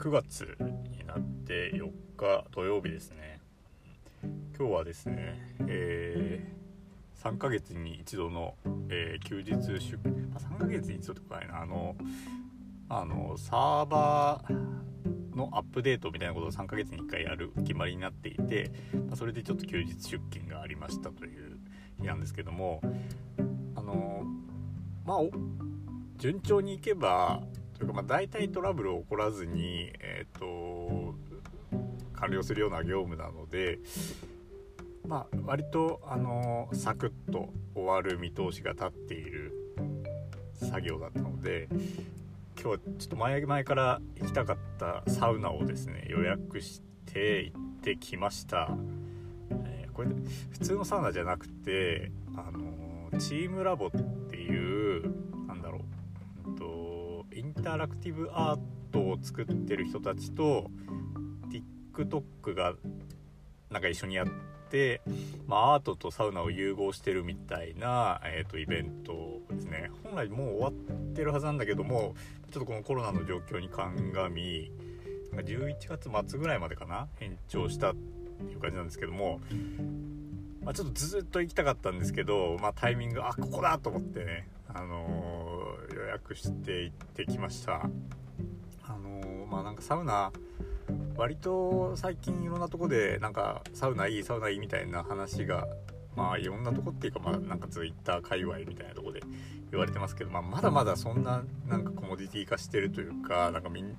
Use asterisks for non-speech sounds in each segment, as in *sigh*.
9月になって4日土曜日ですね。今日はですね、えー、3ヶ月に一度の、えー、休日出ま、3ヶ月に一度とかないな。あのあのサーバーのアップデートみたいなことを3ヶ月に1回やる決まりになっていて、ま、それでちょっと休日出勤がありましたという日なんですけどもあのまあ順調にいけばというかまあ大体トラブル起こらずに、えーと、完了するような業務なので、まあ、割とあのサクッと終わる見通しが立っている作業だったので今日はちょっと前々から行きたかったサウナをですね予約して行ってきました、え、これ普通のサウナじゃなくてあのチームラボっていう、タラクティブアートを作ってる人たちと TikTok がなんか一緒にやってまあ、アートとサウナを融合してるみたいな、えーと、イベントですね。本来もう終わってるはずなんだけどもちょっとこのコロナの状況に鑑み11月末ぐらいまでかな延長したっていう感じなんですけども、まあ、ちょっとずっと行きたかったんですけど、まあ、タイミングあここだと思ってね、あのー、予約して行ってきました。あのー、まあなんかサウナ割と最近いろんなとこでなんかサウナいいサウナいいみたいな話がまあいろんなとこっていうかまあなんか Twitter 界隈みたいなとこで言われてますけど、まあ、まだまだそんななんかコモディティ化してるというかなんかみん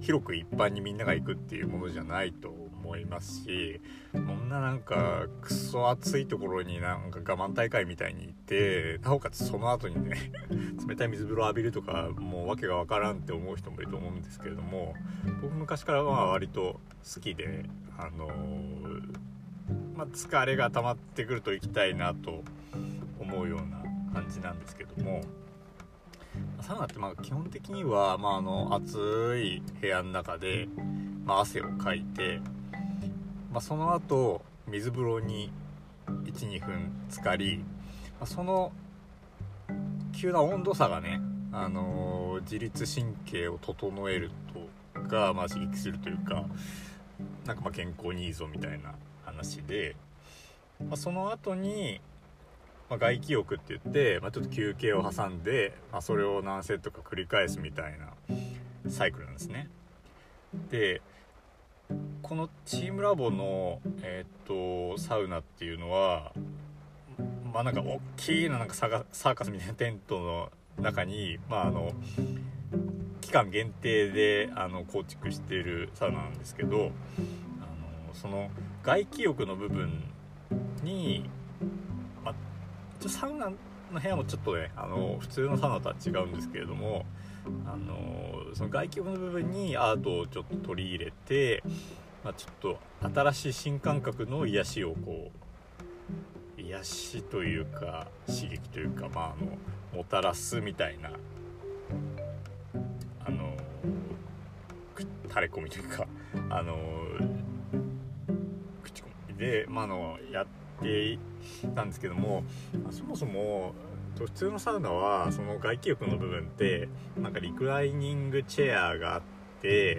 広く一般にみんなが行くっていうものじゃないと思いますしこんななんかクソ暑いところになんか我慢大会みたいに行ってなおかつその後にね *laughs* 冷たい水風呂浴びるとかもう訳が分からんって思う人もいると思うんですけれども僕昔からは割と好きであのー、まあ、疲れが溜まってくると行きたいなと思うような感じなんですけどもサウナってまあ基本的には、まあ、あの暑い部屋の中で、まあ、汗をかいてまあ、その後水風呂に12分浸かり、まあ、その急な温度差がね、あのー、自律神経を整えるとか、まあ、刺激するというかなんかま健康にいいぞみたいな話で、まあ、その後に、まあ、外気浴って言って、まあ、ちょっと休憩を挟んで、まあ、それを何セットか繰り返すみたいなサイクルなんですね。でこのチームラボの、えー、っとサウナっていうのはまあなんか大きななんかサーカスみたいなテントの中にまああの期間限定であの構築しているサウナなんですけどあのその外気浴の部分に、まあ、サウナの部屋もちょっとねあの普通のサウナとは違うんですけれどもあのその外気浴の部分にアートをちょっと取り入れて、まあ、ちょっと新しい新感覚の癒しをこう癒しというか刺激というか、まあ、あのもたらすみたいなあの垂れ込みというかあの口コミで、まあ、のやってたんですけども、まあ、そもそも普通のサウナはその外気浴の部分ってなんかリクライニングチェアがあって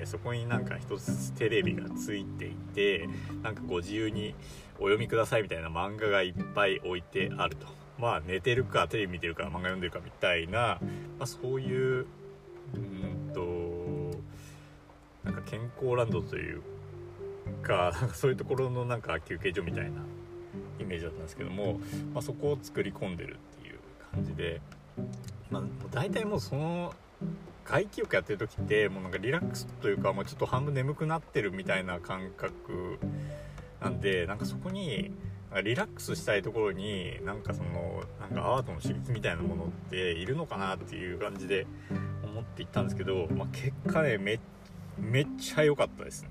そこになんか一つテレビがついていてなんかご自由にお読みくださいみたいな漫画がいっぱい置いてあると。まあ寝てるかテレビ見てるか漫画読んでるかみたいな、まあ、そういううんとなんか健康ランドというかなんかそういうところのなんか休憩所みたいなイメージだったんですけども、まあ、そこを作り込んでるっていう感じで、まあ、大体もうその外気浴やってる時ってもうなんかリラックスというか、まあ、ちょっと半分眠くなってるみたいな感覚なんでなんかそこにリラックスしたいところになんかそのなんかアートの刺激みたいなものっているのかなっていう感じで思って行ったんですけど、まあ、結果ねめっちゃ良かったですね、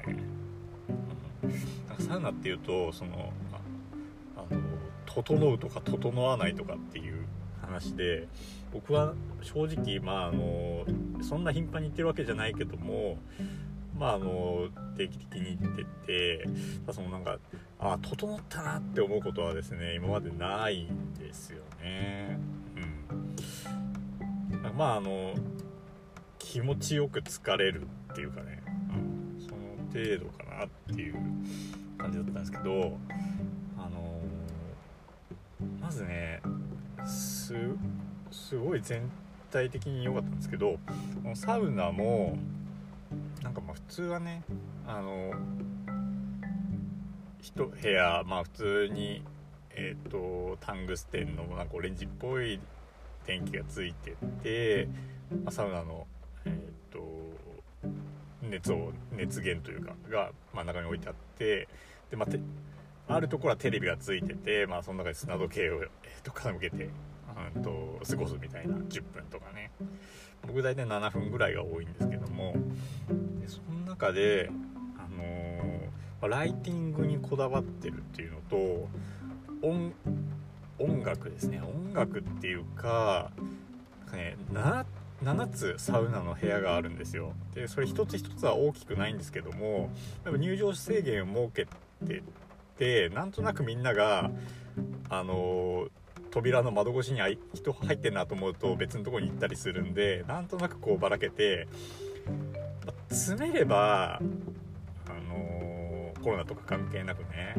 なんかサウナっていうとそのあの整うとか整わないとかっていう話で僕は正直まああのそんな頻繁に行ってるわけじゃないけどもまああの定期的に行っててそのなんかあ整ったなって思うことはですね今までないんですよね。うん。まああの気持ちよく疲れるっていうかね、うん。その程度かなっていう感じだったんですけどあの、まずねすすごい全体的に良かったんですけどサウナもなんかまあ普通はねあの1部屋まあ普通にえっ、ー、とタングステンのなんかオレンジっぽい電気がついてて、まあ、サウナのえっ、ー、と熱を熱源というかが真ん中に置いてあってで、まあ、あるところはテレビがついてて、まあ、その中で砂時計を、えー、と傾けてうん。と過ごすみたいな10分とかね。僕大体7分ぐらいが多いんですけどもでその中で、あのー、ライティングにこだわってるっていうのと音音楽ですね。音楽っていうかなんかね 7, 7つサウナの部屋があるんですよ。でそれ一つ一つは大きくないんですけども入場制限を設けててなんとなくみんながあの扉の窓越しに人入ってんなと思うと別のとこに行ったりするんでなんとなくこうばらけて、まあ、詰めれば、あの、コロナとか関係なくね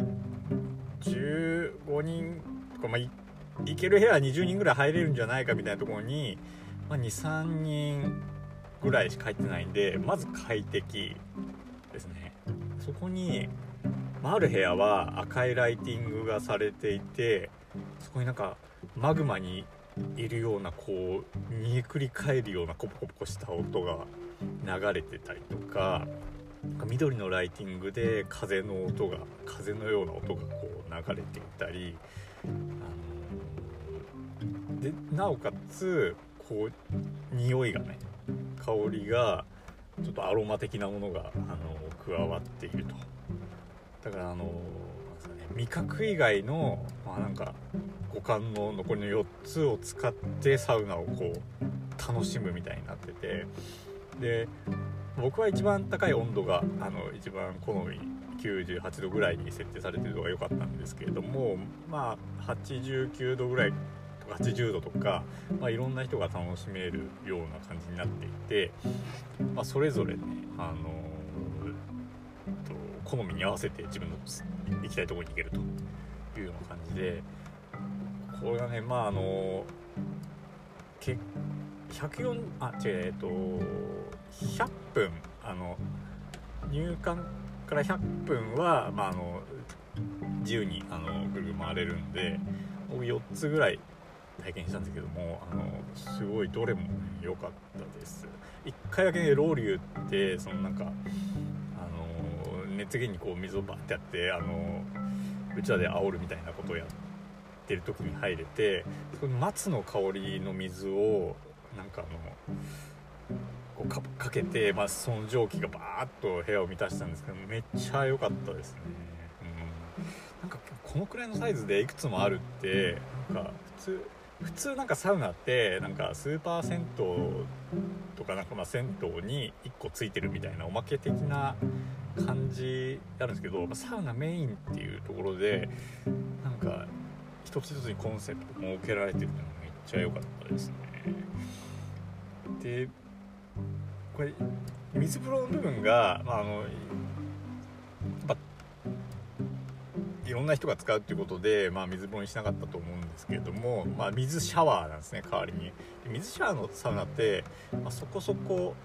15人とか、まあ、いける部屋は20人ぐらい入れるんじゃないかみたいなところに、まあ、23人ぐらいしか入ってないんでまず快適ですね。そこに、あ、る部屋は赤いライティングがされていてそこになんかマグマにいるようなこう煮えくり返るようなコポコポした音が流れてたりとか緑のライティングで風の音が風のような音がこう流れていたり、あのでなおかつこう匂いがね香りがちょっとアロマ的なものが、あの加わっていると。だからあの味覚以外の、まあ、なんか五感の残りの4つを使ってサウナをこう楽しむみたいになっててで僕は一番高い温度があの一番好み98度ぐらいに設定されてるのが良かったんですけれどもまあ89度ぐらいとか80度とか、まあ、いろんな人が楽しめるような感じになっていて、まあ、それぞれねあの好みに合わせて自分の行きたいところに行けるというような感じでこれがねまああのけ104あ違うえっと100分あの入館から100分は、まあ、あの自由にあのぐるぐる回れるんで僕4つぐらい体験したんですけどもあのすごいどれも良かったです。1回だけねロウリュってそのなんかあの熱源にこう水をバッてやってあのうちわで煽るみたいなことをやってる時に入れてその松の香りの水をなんかあのこうかかけて、まあ、その蒸気がバーッと部屋を満たしたんですけどめっちゃ良かったですね、うん、なんかこのくらいのサイズでいくつもあるってなんか普通普通なんかサウナってなんかスーパー銭湯とかなんかまあ銭湯に1個ついてるみたいなおまけ的な感じあるんですけどサウナメインっていうところでなんか一つ一つにコンセプト設けられてるのがめっちゃ良かったですね。でこれ水風呂の部分が、まあ、あのいろんな人が使うっていうことで、まあ、水風呂にしなかったと思うんですけれども、まあ、水シャワーなんですね代わりに。水シャワーのサウナって、まあ、そこそこ、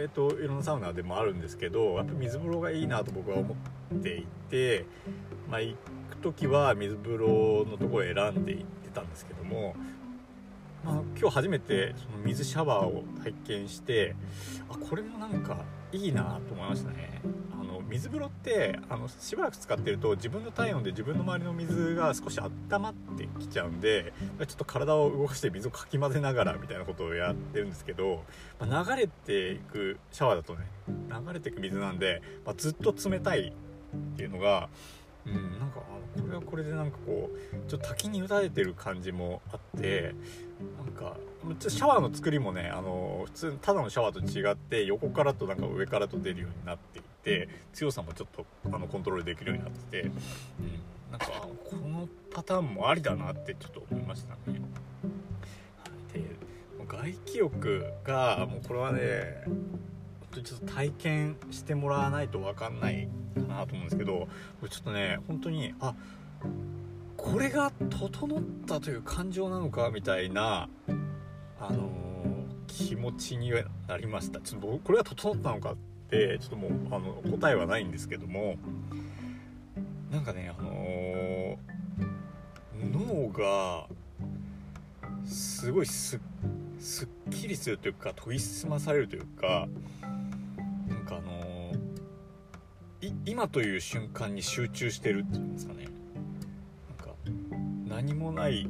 えーと、いろんなサウナでもあるんですけどやっぱ水風呂がいいなと僕は思っていて、まあ、行く時は水風呂のところを選んで行ってたんですけども、まあ、今日初めてその水シャワーを体験してあこれもなんかいいなと思いましたね。水風呂てあのしばらく使ってると自分の体温で自分の周りの水が少し温まってきちゃうんでちょっと体を動かして水をかき混ぜながらみたいなことをやってるんですけど、まあ、流れていくシャワーだとね流れていく水なんで、まあ、ずっと冷たいっていうのがうん、なんかこれはこれでなんかこうちょっと滝に打たれてる感じもあってなんかシャワーの作りもねあの普通ただのシャワーと違って横からとなんか上からと出るようになっていて強さもちょっとあのコントロールできるようになってて、うん、なんかこのパターンもありだなってちょっと思いましたね。で外気浴がもうこれはねちょっと体験してもらわないと分かんないかなと思うんですけどちょっとね本当にあこれが整ったという感情なのかみたいなあのー、気持ちになりました。ちょっと僕これが整ったのかってちょっともうあの答えはないんですけどもなんかねあのー、脳がすごいすっきりするというか研ぎ澄まされるというか今という瞬間に集中してるっていうんですかね。なんか何もない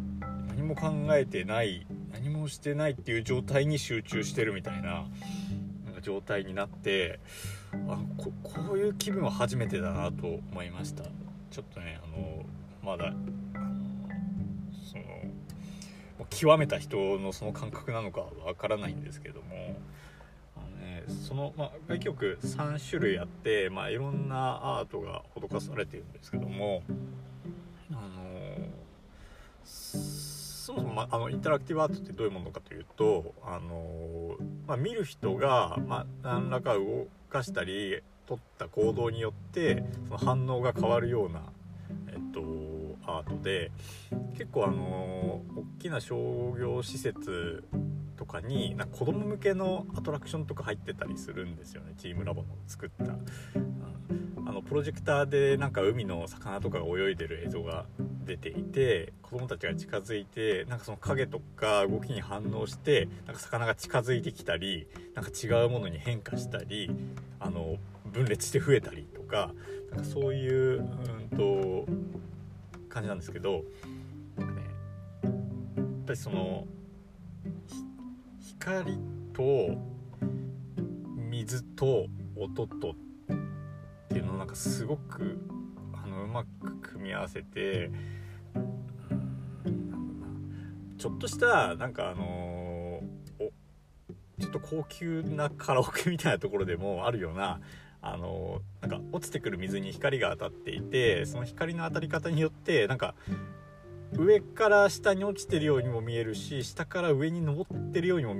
何も考えてない何もしてないっていう状態に集中してるみたいななんか状態になってあここういう気分は初めてだなと思いました。ちょっとねあのまだその極めた人のその感覚なのかわからないんですけども、ね、その、まあ、外曲3種類あって、まあ、いろんなアートが施されているんですけどもあのそもそも、まああ、のインタラクティブアートってどういうものかというとあの、まあ、見る人が、まあ、何らか動かしたり取った行動によってその反応が変わるような、えっと、アートで結構あの大きな商業施設とかになんか子供向けのアトラクションとか入ってたりするんですよねチームラボの作った。うんあのプロジェクターでなんか海の魚とかが泳いでる映像が出ていて子供たちが近づいてなんかその影とか動きに反応してなんか魚が近づいてきたりなんか違うものに変化したりあの分裂して増えたりとかなんかそういう、うんと、感じなんですけどねやっぱりその光と水と音とっていうのをなんかすごくあのうまく組み合わせてちょっとしたなんかあの、ちょっと高級なカラオケみたいなところでもあるようなあの、なんか落ちてくる水に光が当たっていてその光の当たり方によってなんか上から下に落ちてるようにも見えるし下から上に登ってるようにも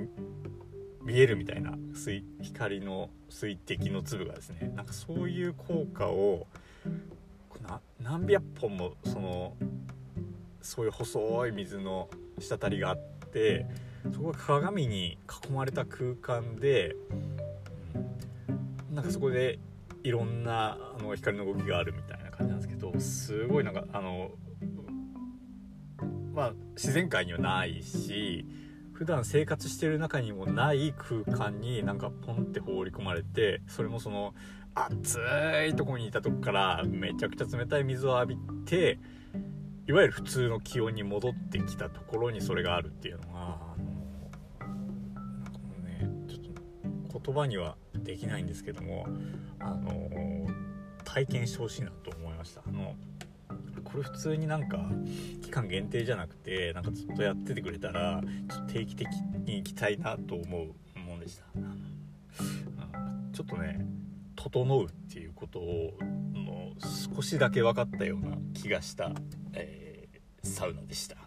見えるみたいな水光の水滴の粒がですね。なんかそういう効果を何百本もそのそういう細い水の滴りがあってそこが鏡に囲まれた空間で、うん、なんかそこでいろんなあの光の動きがあるみたいな感じなんですけどすごいなんかあのまあ自然界にはないし普段生活してる中にもない空間になんかポンって放り込まれてそれもその暑いとこにいたとこからめちゃくちゃ冷たい水を浴びていわゆる普通の気温に戻ってきたところにそれがあるっていうのがあのなんかもうねちょっと言葉にはできないんですけどもあの体験してほしいなと思いました。あのこれ普通になんか期間限定じゃなくてなんかずっとやっててくれたらちょっと定期的に行きたいなと思うもんでしたちょっとね整うっていうことをの少しだけ分かったような気がした、えー、サウナでした。